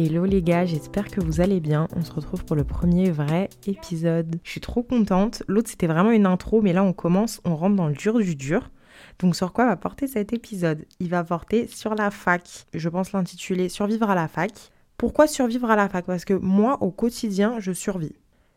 Hello les gars, j'espère que vous allez bien. On se retrouve pour le premier vrai épisode. Je suis trop contente. L'autre c'était vraiment une intro, mais là on commence, on rentre dans le dur du dur. Donc sur quoi va porter cet épisode? Il va porter sur la fac. Je pense l'intituler Survivre à la fac. Pourquoi survivre à la fac? Parce que moi au quotidien je survis.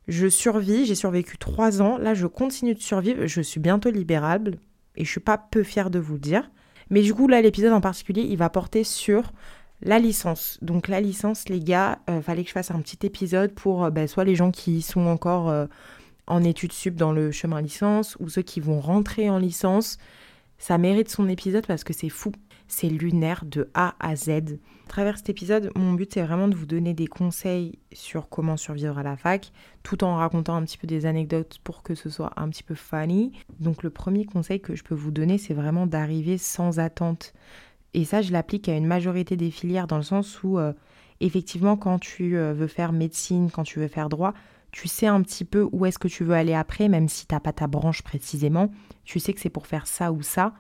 Je survis, j'ai survécu trois ans, là je continue de survivre, je suis bientôt libérable et je suis pas peu fière de vous le dire. Mais du coup là l'épisode en particulier il va porter sur la licence. Donc la licence, les gars, euh, fallait que je fasse un petit épisode pour euh, bah, soit les gens qui sont encore euh, en études sup dans le chemin licence ou ceux qui vont rentrer en licence. Ça mérite son épisode parce que c'est fou. C'est lunaire de A à Z. À travers cet épisode, mon but c'est vraiment de vous donner des conseils sur comment survivre à la fac, tout en racontant un petit peu des anecdotes pour que ce soit un petit peu funny. Donc le premier conseil que je peux vous donner, c'est vraiment d'arriver sans attente. Et ça, je l'applique à une majorité des filières dans le sens où, euh, effectivement, quand tu euh, veux faire médecine, quand tu veux faire droit, tu sais un petit peu où est-ce que tu veux aller après, même si tu n'as pas ta branche précisément. Tu sais que c'est pour faire ça ou ça.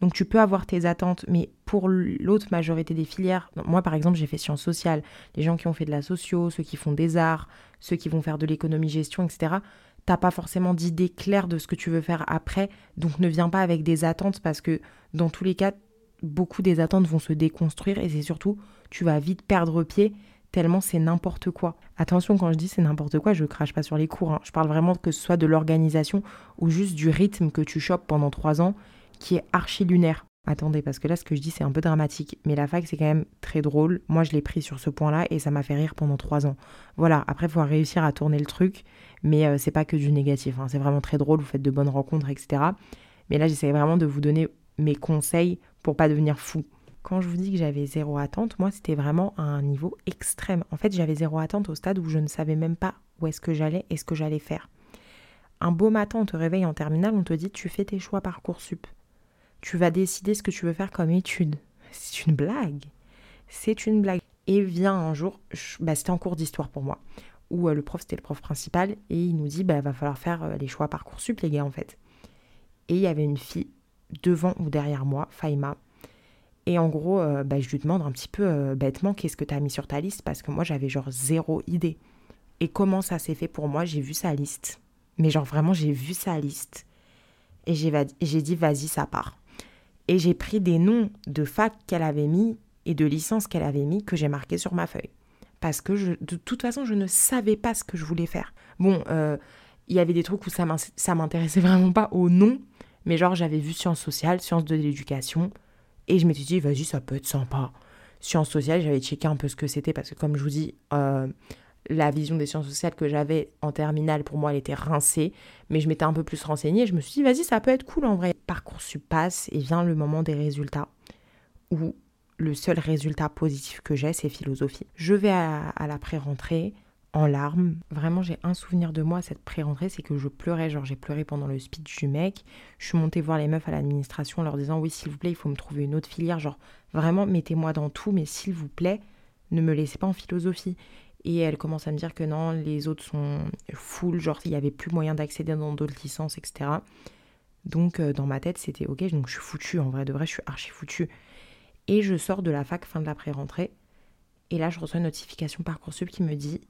Donc tu peux avoir tes attentes, mais pour l'autre majorité des filières, moi par exemple j'ai fait sciences sociales, les gens qui ont fait de la socio, ceux qui font des arts, ceux qui vont faire de l'économie-gestion, etc., t'as pas forcément d'idée claire de ce que tu veux faire après, donc ne viens pas avec des attentes parce que dans tous les cas, beaucoup des attentes vont se déconstruire et c'est surtout, tu vas vite perdre pied tellement c'est n'importe quoi. Attention, quand je dis c'est n'importe quoi, je crache pas sur les cours. Hein. Je parle vraiment que ce soit de l'organisation ou juste du rythme que tu chopes pendant trois ans qui est archi lunaire. Attendez, parce que là, ce que je dis, c'est un peu dramatique. Mais la fac, c'est quand même très drôle. Moi, je l'ai pris sur ce point-là et ça m'a fait rire pendant trois ans. Voilà, après, il faut réussir à tourner le truc. Mais euh, c'est pas que du négatif. Hein. C'est vraiment très drôle. Vous faites de bonnes rencontres, etc. Mais là, j'essaie vraiment de vous donner mes conseils pour pas devenir fou. Quand je vous dis que j'avais zéro attente, moi c'était vraiment à un niveau extrême. En fait, j'avais zéro attente au stade où je ne savais même pas où est-ce que j'allais et ce que j'allais faire. Un beau matin, on te réveille en terminale, on te dit tu fais tes choix Parcoursup. Tu vas décider ce que tu veux faire comme étude. C'est une blague. C'est une blague. Et vient un jour, bah, c'était en cours d'histoire pour moi, où euh, le prof c'était le prof principal et il nous dit bah va falloir faire euh, les choix Parcoursup les gars en fait. Et il y avait une fille devant ou derrière moi, Faima. Et en gros, euh, bah, je lui demande un petit peu euh, bêtement qu'est-ce que tu as mis sur ta liste? Parce que moi j'avais genre zéro idée. Et comment ça s'est fait pour moi? J'ai vu sa liste. Mais genre vraiment, j'ai vu sa liste. Et j'ai dit vas-y, ça part. Et j'ai pris des noms de fac qu'elle avait mis et de licences qu'elle avait mis que j'ai marqué sur ma feuille. Parce que de toute façon, je ne savais pas ce que je voulais faire. Bon, euh, il y avait des trucs où ça m'intéressait vraiment pas au nom, mais genre, j'avais vu sciences sociales, sciences de l'éducation, et je m'étais dit, vas-y, ça peut être sympa. Sciences sociales, j'avais checké un peu ce que c'était, parce que comme je vous dis, euh, la vision des sciences sociales que j'avais en terminale, pour moi, elle était rincée, mais je m'étais un peu plus renseignée, je me suis dit, vas-y, ça peut être cool en vrai. Parcoursup passe, et vient le moment des résultats, où le seul résultat positif que j'ai, c'est philosophie. Je vais à, à la pré-rentrée, en larmes. Vraiment, j'ai un souvenir de moi à cette pré-rentrée, c'est que je pleurais. Genre, j'ai pleuré pendant le speech du mec. Je suis montée voir les meufs à l'administration en leur disant Oui, s'il vous plaît, il faut me trouver une autre filière. Genre, vraiment, mettez-moi dans tout, mais s'il vous plaît, ne me laissez pas en philosophie. Et elle commence à me dire que non, les autres sont full, genre, il n'y avait plus moyen d'accéder dans d'autres licences, etc. Donc, euh, dans ma tête, c'était ok, donc je suis foutue. En vrai, de vrai, je suis archi foutue. Et je sors de la fac fin de la pré-rentrée. Et là, je reçois une notification Parcoursup qui me dit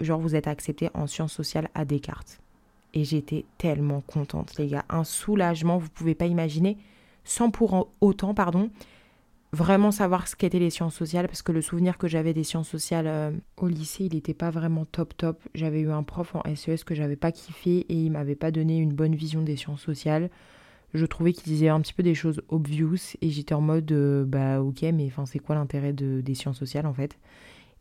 genre vous êtes accepté en sciences sociales à Descartes. Et j'étais tellement contente, les gars. Un soulagement, vous pouvez pas imaginer, sans pour autant, pardon, vraiment savoir ce qu'étaient les sciences sociales, parce que le souvenir que j'avais des sciences sociales euh, au lycée, il n'était pas vraiment top top. J'avais eu un prof en SES que j'avais pas kiffé et il m'avait pas donné une bonne vision des sciences sociales. Je trouvais qu'il disait un petit peu des choses obvious et j'étais en mode euh, bah ok mais enfin c'est quoi l'intérêt de, des sciences sociales en fait?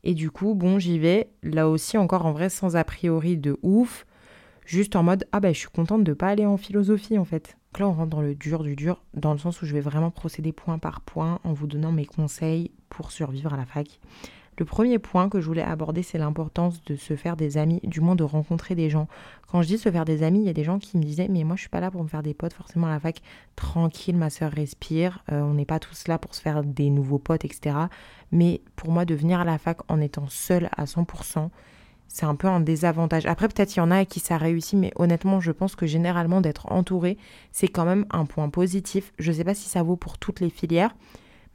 Et du coup, bon, j'y vais, là aussi encore en vrai sans a priori de ouf, juste en mode ah bah je suis contente de pas aller en philosophie en fait. Donc là on rentre dans le dur du dur, dans le sens où je vais vraiment procéder point par point en vous donnant mes conseils pour survivre à la fac. Le premier point que je voulais aborder, c'est l'importance de se faire des amis, du moins de rencontrer des gens. Quand je dis se faire des amis, il y a des gens qui me disaient Mais moi, je suis pas là pour me faire des potes, forcément à la fac. Tranquille, ma soeur respire. Euh, on n'est pas tous là pour se faire des nouveaux potes, etc. Mais pour moi, de venir à la fac en étant seul à 100%, c'est un peu un désavantage. Après, peut-être il y en a à qui ça réussit, mais honnêtement, je pense que généralement, d'être entouré, c'est quand même un point positif. Je ne sais pas si ça vaut pour toutes les filières,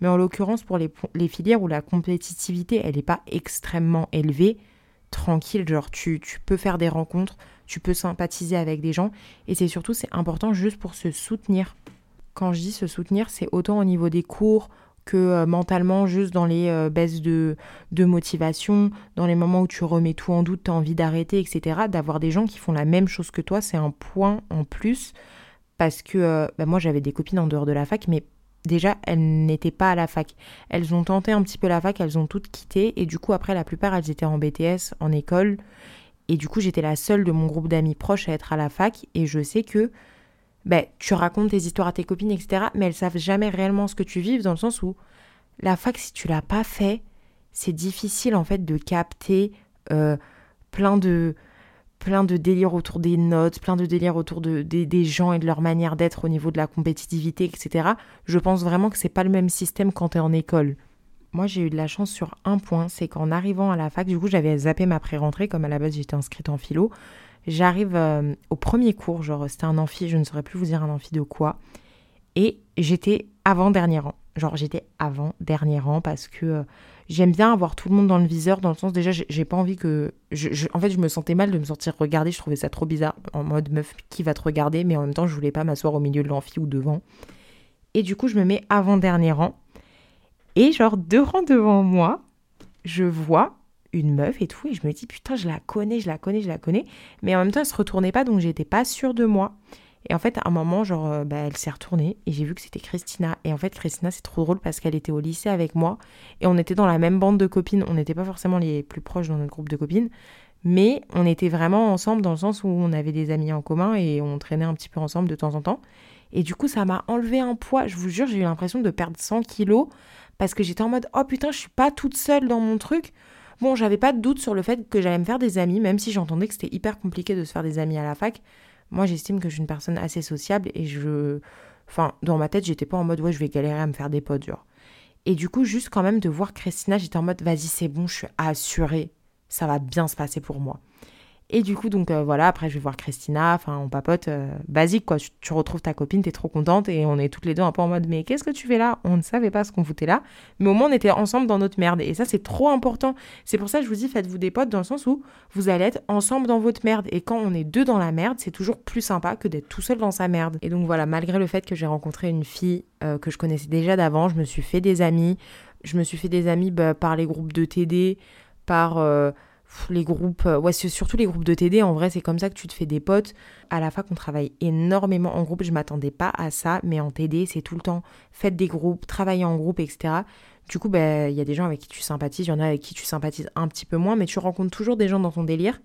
Mais en l'occurrence, pour les, filières où la compétitivité, elle n'est pas extrêmement élevée, tranquille, genre tu, tu peux faire des rencontres, tu peux sympathiser avec des gens. Et c'est surtout, c'est important juste pour se soutenir. Quand je dis se soutenir, c'est autant au niveau des cours que euh, mentalement, juste dans les euh, baisses de, de, motivation, dans les moments où tu remets tout en doute, tu as envie d'arrêter, etc. D'avoir des gens qui font la même chose que toi, c'est un point en plus. Parce que euh, bah, moi, j'avais des copines en dehors de la fac, mais déjà, elles n'étaient pas à la fac. Elles ont tenté un petit peu la fac, elles ont toutes quitté. Et du coup, après, la plupart, elles étaient en BTS, en école. Et du coup, j'étais la seule de mon groupe d'amis proches à être à la fac. Et je sais que ben, tu racontes tes histoires à tes copines, etc. Mais elles savent jamais réellement ce que tu vives, dans le sens où la fac, si tu l'as pas fait, c'est difficile en fait de capter euh, plein de plein de délires autour des notes, plein de délires autour de, des gens et de leur manière d'être au niveau de la compétitivité, etc. Je pense vraiment que c'est pas le même système quand tu es en école. Moi, j'ai eu de la chance sur un point, c'est qu'en arrivant à la fac, du coup, j'avais zappé ma pré-rentrée, comme à la base j'étais inscrite en philo. J'arrive euh, au premier cours, genre c'était un amphi, je ne saurais plus vous dire un amphi de quoi. Et j'étais avant-dernier rang. Genre j'étais avant-dernier rang parce que euh, j'aime bien avoir tout le monde dans le viseur, dans le sens déjà j'ai pas envie que... En fait je me sentais mal de me sentir regarder, je trouvais ça trop bizarre, en mode meuf qui va te regarder, mais en même temps je voulais pas m'asseoir au milieu de l'amphi ou devant. Et du coup je me mets avant-dernier rang. Et genre deux rangs devant moi, je vois une meuf et tout, et je me dis putain, je la connais, je la connais, je la connais. Mais en même temps, elle se retournait pas, donc j'étais pas sûre de moi. Et en fait, à un moment, genre, euh, bah, elle s'est retournée et j'ai vu que c'était Christina. Et en fait, Christina, c'est trop drôle parce qu'elle était au lycée avec moi et on était dans la même bande de copines. On n'était pas forcément les plus proches dans notre groupe de copines, mais on était vraiment ensemble dans le sens où on avait des amis en commun et on traînait un petit peu ensemble de temps en temps. Et du coup, ça m'a enlevé un poids. Je vous jure, j'ai eu l'impression de perdre 100 kilos parce que j'étais en mode oh putain, je suis pas toute seule dans mon truc. Bon, j'avais pas de doute sur le fait que j'allais me faire des amis, même si j'entendais que c'était hyper compliqué de se faire des amis à la fac. Moi, j'estime que je suis une personne assez sociable et je. Enfin, dans ma tête, j'étais pas en mode ouais, je vais galérer à me faire des potes, genre. Et du coup, juste quand même de voir Christina, j'étais en mode vas-y, c'est bon, je suis assurée, ça va bien se passer pour moi. Et du coup, donc euh, voilà, après je vais voir Christina, enfin on papote, euh, basique quoi. Tu, retrouves ta copine, t'es trop contente et on est toutes les deux un peu en mode mais qu'est-ce que tu fais là? On ne savait pas ce qu'on foutait là, mais au moins on était ensemble dans notre merde. Et ça c'est trop important. C'est pour ça que je vous dis faites-vous des potes dans le sens où vous allez être ensemble dans votre merde. Et quand on est deux dans la merde, c'est toujours plus sympa que d'être tout seul dans sa merde. Et donc voilà, malgré le fait que j'ai rencontré une fille euh, que je connaissais déjà d'avant, je me suis fait des amis. Je me suis fait des amis bah, par les groupes de TD, par les groupes, euh, ouais, surtout les groupes de TD, en vrai, c'est comme ça que tu te fais des potes. À la fac, on travaille énormément en groupe. Je m'attendais pas à ça, mais en TD, c'est tout le temps faites des groupes, travailler en groupe, etc. Du coup, bah, il y a des gens avec qui tu sympathises, il y en a avec qui tu sympathises un petit peu moins, mais tu rencontres toujours des gens dans ton délire.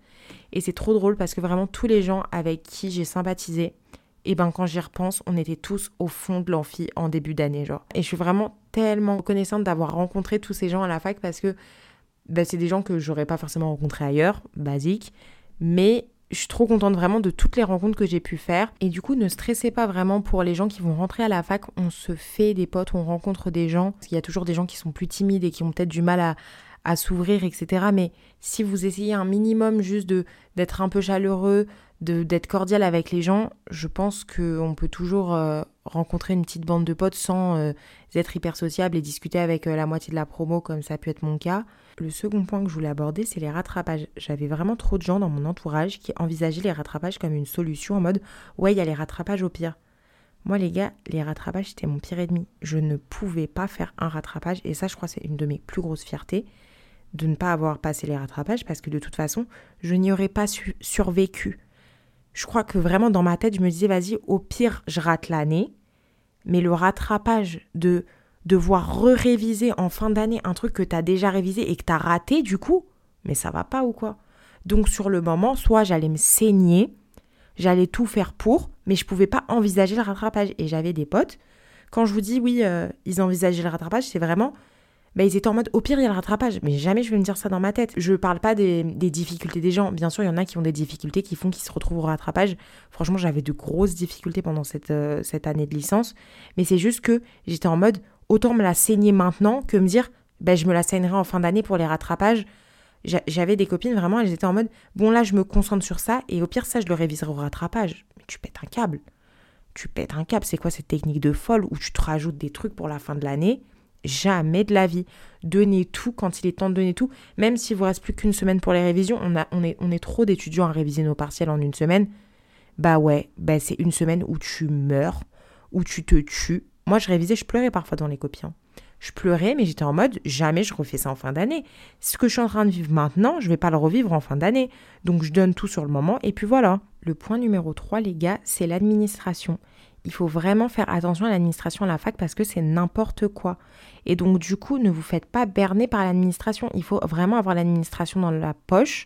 Et c'est trop drôle parce que vraiment, tous les gens avec qui j'ai sympathisé, et ben quand j'y repense, on était tous au fond de l'amphi en début d'année, genre. Et je suis vraiment tellement reconnaissante d'avoir rencontré tous ces gens à la fac parce que bah, c'est des gens que j'aurais pas forcément rencontrés ailleurs, basique. Mais je suis trop contente vraiment de toutes les rencontres que j'ai pu faire. Et du coup, ne stressez pas vraiment pour les gens qui vont rentrer à la fac. On se fait des potes, on rencontre des gens. Il y a toujours des gens qui sont plus timides et qui ont peut-être du mal à, à s'ouvrir, etc. Mais si vous essayez un minimum juste de d'être un peu chaleureux, d'être cordial avec les gens, je pense qu'on peut toujours euh, rencontrer une petite bande de potes sans euh, être hyper sociable et discuter avec euh, la moitié de la promo comme ça a pu être mon cas. Le second point que je voulais aborder, c'est les rattrapages. J'avais vraiment trop de gens dans mon entourage qui envisageaient les rattrapages comme une solution en mode ouais, il y a les rattrapages au pire. Moi, les gars, les rattrapages, c'était mon pire ennemi. Je ne pouvais pas faire un rattrapage et ça, je crois, c'est une de mes plus grosses fiertés de ne pas avoir passé les rattrapages parce que de toute façon, je n'y aurais pas survécu. Je crois que vraiment dans ma tête, je me disais, vas-y, au pire, je rate l'année. Mais le rattrapage de devoir re-réviser en fin d'année un truc que tu as déjà révisé et que tu as raté, du coup, mais ça va pas ou quoi? Donc sur le moment, soit j'allais me saigner, j'allais tout faire pour, mais je pouvais pas envisager le rattrapage. Et j'avais des potes. Quand je vous dis oui, euh, ils envisageaient le rattrapage, c'est vraiment bah, ils étaient en mode au pire il y a le rattrapage. Mais jamais je vais me dire ça dans ma tête. Je parle pas des, difficultés des gens. Bien sûr, il y en a qui ont des difficultés qui font qu'ils se retrouvent au rattrapage. Franchement, j'avais de grosses difficultés pendant cette, euh, cette année de licence. Mais c'est juste que j'étais en mode autant me la saigner maintenant que me dire ben, je me la saignerai en fin d'année pour les rattrapages. J'avais des copines vraiment, elles étaient en mode bon là je me concentre sur ça et au pire ça je le réviserai au rattrapage. Mais tu pètes un câble. Tu pètes un câble. C'est quoi cette technique de folle où tu te rajoutes des trucs pour la fin de l'année? Jamais de la vie. Donnez tout quand il est temps de donner tout. Même s'il vous reste plus qu'une semaine pour les révisions, on, a, on, est, on est trop d'étudiants à réviser nos partiels en une semaine. Bah ouais, bah c'est une semaine où tu meurs, où tu te tues. Moi, je révisais, je pleurais parfois dans les copies. Hein. Je pleurais, mais j'étais en mode jamais je refais ça en fin d'année. Ce que je suis en train de vivre maintenant, je vais pas le revivre en fin d'année. Donc je donne tout sur le moment et puis voilà. Le point numéro 3, les gars, c'est l'administration. Il faut vraiment faire attention à l'administration à la fac parce que c'est n'importe quoi. Et donc du coup, ne vous faites pas berner par l'administration. Il faut vraiment avoir l'administration dans la poche.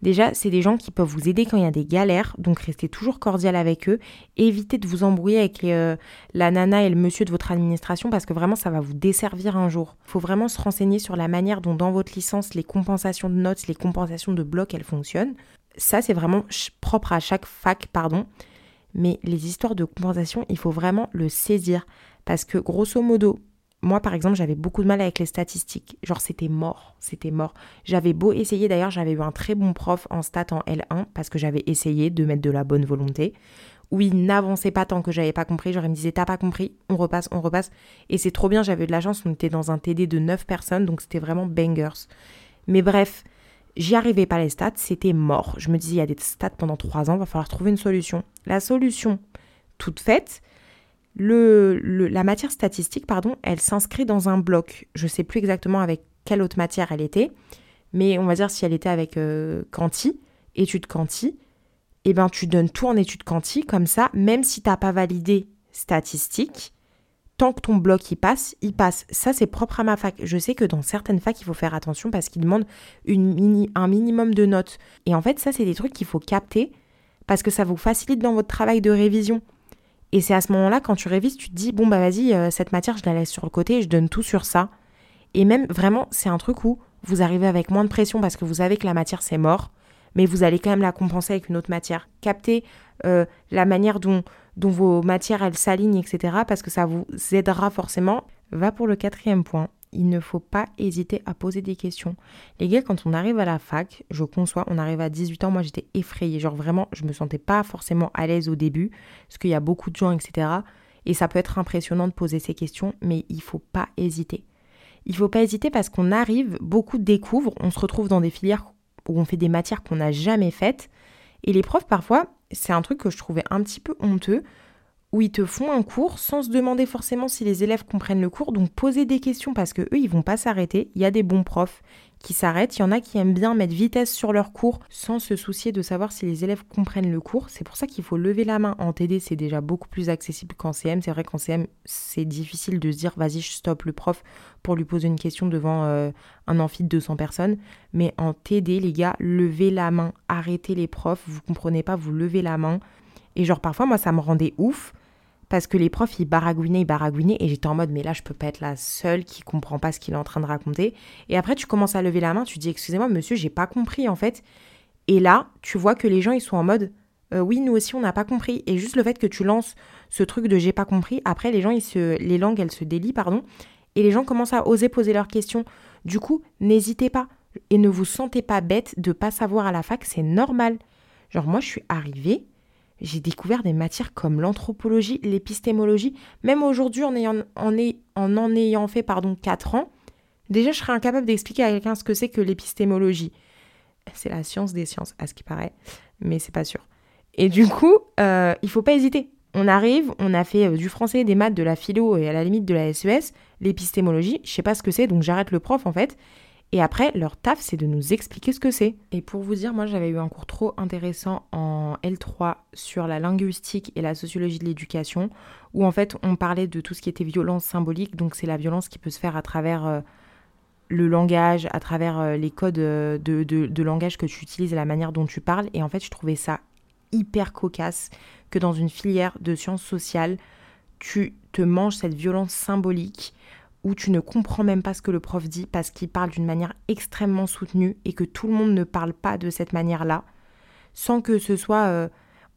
Déjà, c'est des gens qui peuvent vous aider quand il y a des galères, donc restez toujours cordial avec eux. Évitez de vous embrouiller avec euh, la nana et le monsieur de votre administration parce que vraiment ça va vous desservir un jour. Il faut vraiment se renseigner sur la manière dont dans votre licence les compensations de notes, les compensations de blocs, elles fonctionnent. Ça, c'est vraiment propre à chaque fac, pardon. Mais les histoires de compensation, il faut vraiment le saisir parce que grosso modo, moi, par exemple, j'avais beaucoup de mal avec les statistiques. Genre, c'était mort, c'était mort. J'avais beau essayer, d'ailleurs, j'avais eu un très bon prof en stats en L1 parce que j'avais essayé de mettre de la bonne volonté. Où il n'avançait pas tant que j'avais pas compris. Genre, il me disait, t'as pas compris, on repasse, on repasse. Et c'est trop bien, j'avais eu de la chance, on était dans un TD de 9 personnes, donc c'était vraiment bangers. Mais bref, j'y arrivais pas les stats, c'était mort. Je me disais, il y a des stats pendant 3 ans, va falloir trouver une solution. La solution, toute faite, le, la matière statistique, pardon, elle s'inscrit dans un bloc. Je ne sais plus exactement avec quelle autre matière elle était, mais on va dire si elle était avec euh, Quanti, étude Quanti, eh ben tu donnes tout en étude Quanti, comme ça, même si tu n'as pas validé statistique, tant que ton bloc y passe, il passe. Ça, c'est propre à ma fac. Je sais que dans certaines facs, il faut faire attention parce qu'ils demandent un minimum de notes. Et en fait, ça, c'est des trucs qu'il faut capter parce que ça vous facilite dans votre travail de révision. Et c'est à ce moment-là, quand tu révises, tu te dis, bon, bah vas-y, euh, cette matière, je la laisse sur le côté et je donne tout sur ça. Et même, vraiment, c'est un truc où vous arrivez avec moins de pression parce que vous savez que la matière, c'est mort, mais vous allez quand même la compenser avec une autre matière. Capter euh, la manière dont, dont vos matières, elles s'alignent, etc., parce que ça vous aidera forcément. Va pour le quatrième point il ne faut pas hésiter à poser des questions. Les gars, quand on arrive à la fac, je conçois, on arrive à 18 ans, moi j'étais effrayée. Genre vraiment, je me sentais pas forcément à l'aise au début, parce qu'il y a beaucoup de gens, etc. Et ça peut être impressionnant de poser ces questions, mais il faut pas hésiter. Il faut pas hésiter parce qu'on arrive, beaucoup découvrent, on se retrouve dans des filières où on fait des matières qu'on n'a jamais faites. Et les profs, parfois, c'est un truc que je trouvais un petit peu honteux où ils te font un cours sans se demander forcément si les élèves comprennent le cours. Donc poser des questions parce que eux ils vont pas s'arrêter. Il y a des bons profs qui s'arrêtent, il y en a qui aiment bien mettre vitesse sur leur cours sans se soucier de savoir si les élèves comprennent le cours. C'est pour ça qu'il faut lever la main. En TD, c'est déjà beaucoup plus accessible qu'en CM. C'est vrai qu'en CM, c'est difficile de se dire vas-y, je stoppe le prof pour lui poser une question devant euh, un amphi de 200 personnes. Mais en TD, les gars, levez la main, arrêtez les profs, vous comprenez pas, vous levez la main. Et genre parfois, moi, ça me rendait ouf parce que les profs, ils baragouinaient, ils baragouinaient, et j'étais en mode, mais là, je peux pas être la seule qui comprend pas ce qu'il est en train de raconter. Et après, tu commences à lever la main, tu dis, excusez-moi, monsieur, j'ai pas compris, en fait. Et là, tu vois que les gens, ils sont en mode, euh, oui, nous aussi, on n'a pas compris. Et juste le fait que tu lances ce truc de j'ai pas compris, après, les gens, ils se, les langues, elles se délient, pardon, et les gens commencent à oser poser leurs questions. Du coup, n'hésitez pas et ne vous sentez pas bête de pas savoir à la fac, c'est normal. Genre, moi, je suis arrivée, j'ai découvert des matières comme l'anthropologie, l'épistémologie. Même aujourd'hui, en, ayant, en, en, ayant fait pardon, 4 ans, déjà, je serais incapable d'expliquer à quelqu'un ce que c'est que l'épistémologie. C'est la science des sciences, à ce qui paraît, mais c'est pas sûr. Et du coup, euh, il faut pas hésiter. On arrive, on a fait euh, du français, des maths, de la philo et à la limite de la SES, l'épistémologie, je sais pas ce que c'est, donc j'arrête le prof en fait. Et après, leur taf, c'est de nous expliquer ce que c'est. Et pour vous dire, moi, j'avais eu un cours trop intéressant en L3 sur la linguistique et la sociologie de l'éducation, où en fait, on parlait de tout ce qui était violence symbolique. Donc, c'est la violence qui peut se faire à travers euh, le langage, à travers euh, les codes euh, de, de, langage que tu utilises et la manière dont tu parles. Et en fait, je trouvais ça hyper cocasse que dans une filière de sciences sociales, tu te manges cette violence symbolique où tu ne comprends même pas ce que le prof dit parce qu'il parle d'une manière extrêmement soutenue et que tout le monde ne parle pas de cette manière-là, sans que ce soit... Euh,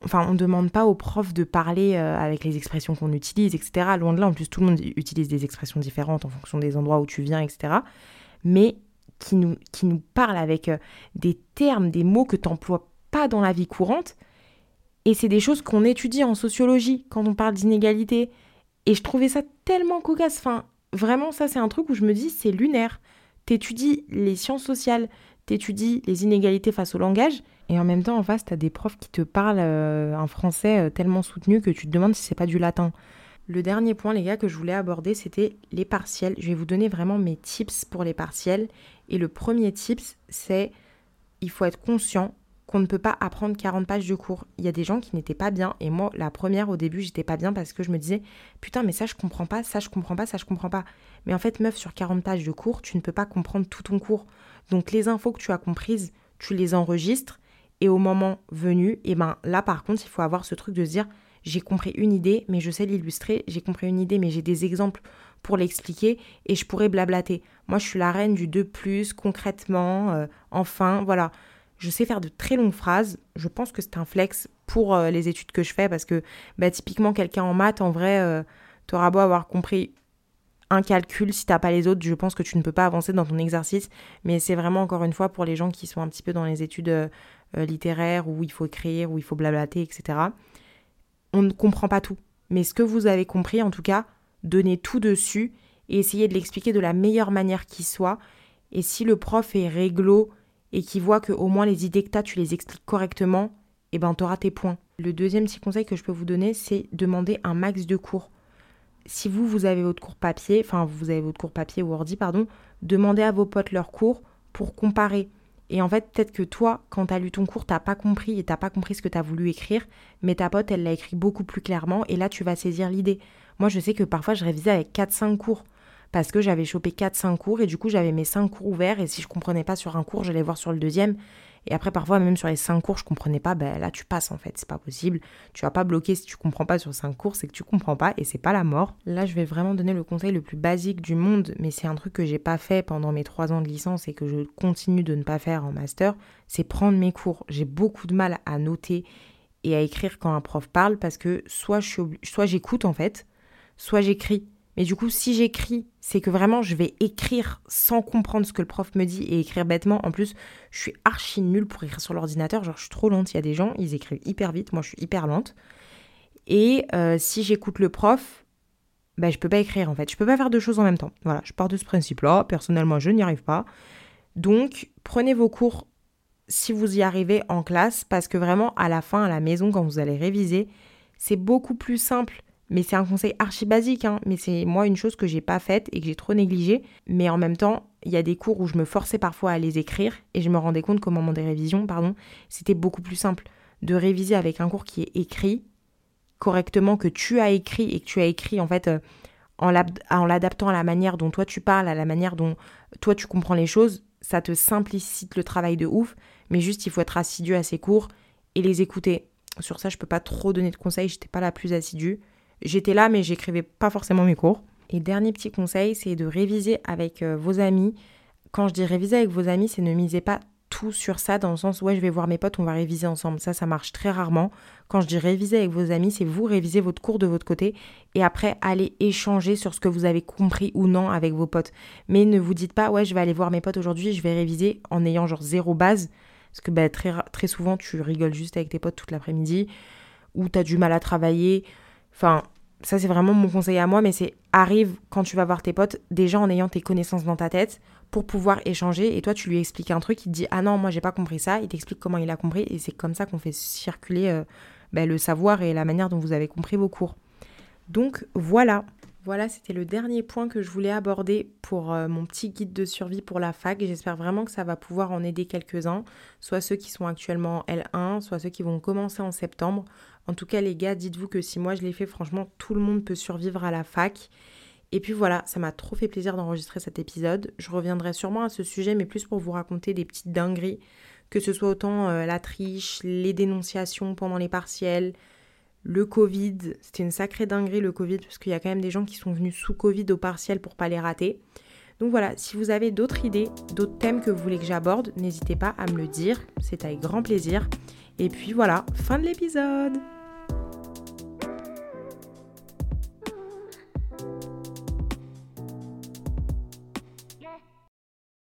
enfin, on ne demande pas au prof de parler euh, avec les expressions qu'on utilise, etc. Loin de là, en plus, tout le monde utilise des expressions différentes en fonction des endroits où tu viens, etc. Mais qui nous, qui nous parle avec euh, des termes, des mots que tu n'emploies pas dans la vie courante. Et c'est des choses qu'on étudie en sociologie quand on parle d'inégalité. Et je trouvais ça tellement cocasse. Enfin, vraiment, ça, c'est un truc où je me dis, c'est lunaire. T'étudies les sciences sociales, t'étudies les inégalités face au langage, et en même temps, en face, t'as des profs qui te parlent euh, un français euh, tellement soutenu que tu te demandes si c'est pas du latin. Le dernier point, les gars, que je voulais aborder, c'était les partiels. Je vais vous donner vraiment mes tips pour les partiels. Et le premier tips, c'est il faut être conscient qu'on ne peut pas apprendre 40 pages de cours. Il y a des gens qui n'étaient pas bien et moi la première au début, j'étais pas bien parce que je me disais putain mais ça je comprends pas, ça je comprends pas, ça je comprends pas. Mais en fait meuf sur 40 pages de cours, tu ne peux pas comprendre tout ton cours. Donc les infos que tu as comprises, tu les enregistres et au moment venu, et eh ben là par contre, il faut avoir ce truc de se dire j'ai compris une idée mais je sais l'illustrer, j'ai compris une idée mais j'ai des exemples pour l'expliquer et je pourrais blablater. Moi, je suis la reine du 2 plus, concrètement, euh, enfin, voilà. Je sais faire de très longues phrases. Je pense que c'est un flex pour euh, les études que je fais parce que bah, typiquement, quelqu'un en maths, en vrai, euh, tu auras beau avoir compris un calcul, si t'as pas les autres, je pense que tu ne peux pas avancer dans ton exercice. Mais c'est vraiment encore une fois pour les gens qui sont un petit peu dans les études littéraires où il faut écrire, où il faut blablater, etc. On ne comprend pas tout. Mais ce que vous avez compris, en tout cas, donnez tout dessus et essayez de l'expliquer de la meilleure manière qui soit. Et si le prof est réglo et qui voit que au moins les idées que tu as, tu les expliques correctement, eh ben auras tes points. Le deuxième petit conseil que je peux vous donner, c'est demander un max de cours. Si vous, vous avez votre cours papier, enfin vous avez votre cours papier ou ordi, pardon, demandez à vos potes leurs cours pour comparer. Et en fait, peut-être que toi, quand tu as lu ton cours, t'as pas compris et t'as pas compris ce que tu as voulu écrire, mais ta pote, elle l'a écrit beaucoup plus clairement et là, tu vas saisir l'idée. Moi, je sais que parfois, je révisais avec 4-5 cours parce que j'avais chopé 4-5 cours et du coup, j'avais mes 5 cours ouverts et si je comprenais pas sur un cours, j'allais voir sur le deuxième. Et après, parfois, même sur les 5 cours, je comprenais pas, ben là, tu passes en fait, c'est pas possible. Tu vas pas bloquer si tu comprends pas sur 5 cours, c'est que tu comprends pas et c'est pas la mort. Là, je vais vraiment donner le conseil le plus basique du monde, mais c'est un truc que j'ai pas fait pendant mes 3 ans de licence et que je continue de ne pas faire en master, c'est prendre mes cours. J'ai beaucoup de mal à noter et à écrire quand un prof parle parce que soit j'écoute en fait, soit j'écris. Mais du coup, si j'écris, c'est que vraiment je vais écrire sans comprendre ce que le prof me dit et écrire bêtement. En plus, je suis archi nulle pour écrire sur l'ordinateur. Genre, je suis trop lente. Il y a des gens, ils écrivent hyper vite. Moi, je suis hyper lente. Et euh, si j'écoute le prof, ben, je peux pas écrire en fait. Je peux pas faire deux choses en même temps. Voilà, je pars de ce principe-là. Personnellement, je n'y arrive pas. Donc, prenez vos cours si vous y arrivez en classe parce que vraiment, à la fin, à la maison, quand vous allez réviser, c'est beaucoup plus simple mais c'est un conseil archi basique, hein. mais c'est moi une chose que j'ai pas faite et que j'ai trop négligée. Mais en même temps, il y a des cours où je me forçais parfois à les écrire et je me rendais compte qu'au moment des révisions, pardon, c'était beaucoup plus simple de réviser avec un cours qui est écrit correctement, que tu as écrit et que tu as écrit en fait euh, en l'adaptant à la manière dont toi tu parles, à la manière dont toi tu comprends les choses, ça te simplicite le travail de ouf. Mais juste, il faut être assidu à ces cours et les écouter. Sur ça, je peux pas trop donner de conseils, j'étais pas la plus assidue. J'étais là, mais j'écrivais pas forcément mes cours. Et dernier petit conseil, c'est de réviser avec euh, vos amis. Quand je dis réviser avec vos amis, c'est ne misez pas tout sur ça dans le sens ouais je vais voir mes potes on va réviser ensemble ça ça marche très rarement quand je dis réviser avec vos amis c'est vous réviser votre cours de votre côté et après aller échanger sur ce que vous avez compris ou non avec vos potes mais ne vous dites pas ouais je vais aller voir mes potes aujourd'hui je vais réviser en ayant genre zéro base parce que bah, très, très souvent tu rigoles juste avec tes potes toute l'après-midi ou tu as du mal à travailler Enfin, ça c'est vraiment mon conseil à moi, mais c'est arrive quand tu vas voir tes potes, déjà en ayant tes connaissances dans ta tête, pour pouvoir échanger. Et toi, tu lui expliques un truc, il te dit Ah non, moi j'ai pas compris ça, il t'explique comment il a compris, et c'est comme ça qu'on fait circuler euh, ben, le savoir et la manière dont vous avez compris vos cours. Donc voilà. Voilà, c'était le dernier point que je voulais aborder pour euh, mon petit guide de survie pour la fac. J'espère vraiment que ça va pouvoir en aider quelques-uns, soit ceux qui sont actuellement en L1, soit ceux qui vont commencer en septembre. En tout cas, les gars, dites-vous que si moi je l'ai fait, franchement, tout le monde peut survivre à la fac. Et puis voilà, ça m'a trop fait plaisir d'enregistrer cet épisode. Je reviendrai sûrement à ce sujet, mais plus pour vous raconter des petites dingueries, que ce soit autant euh, la triche, les dénonciations pendant les partiels, le Covid. C'était une sacrée dinguerie le Covid, parce qu'il y a quand même des gens qui sont venus sous Covid au partiel pour pas les rater. Donc voilà, si vous avez d'autres idées, d'autres thèmes que vous voulez que j'aborde, n'hésitez pas à me le dire, c'est avec grand plaisir. Et puis voilà, fin de l'épisode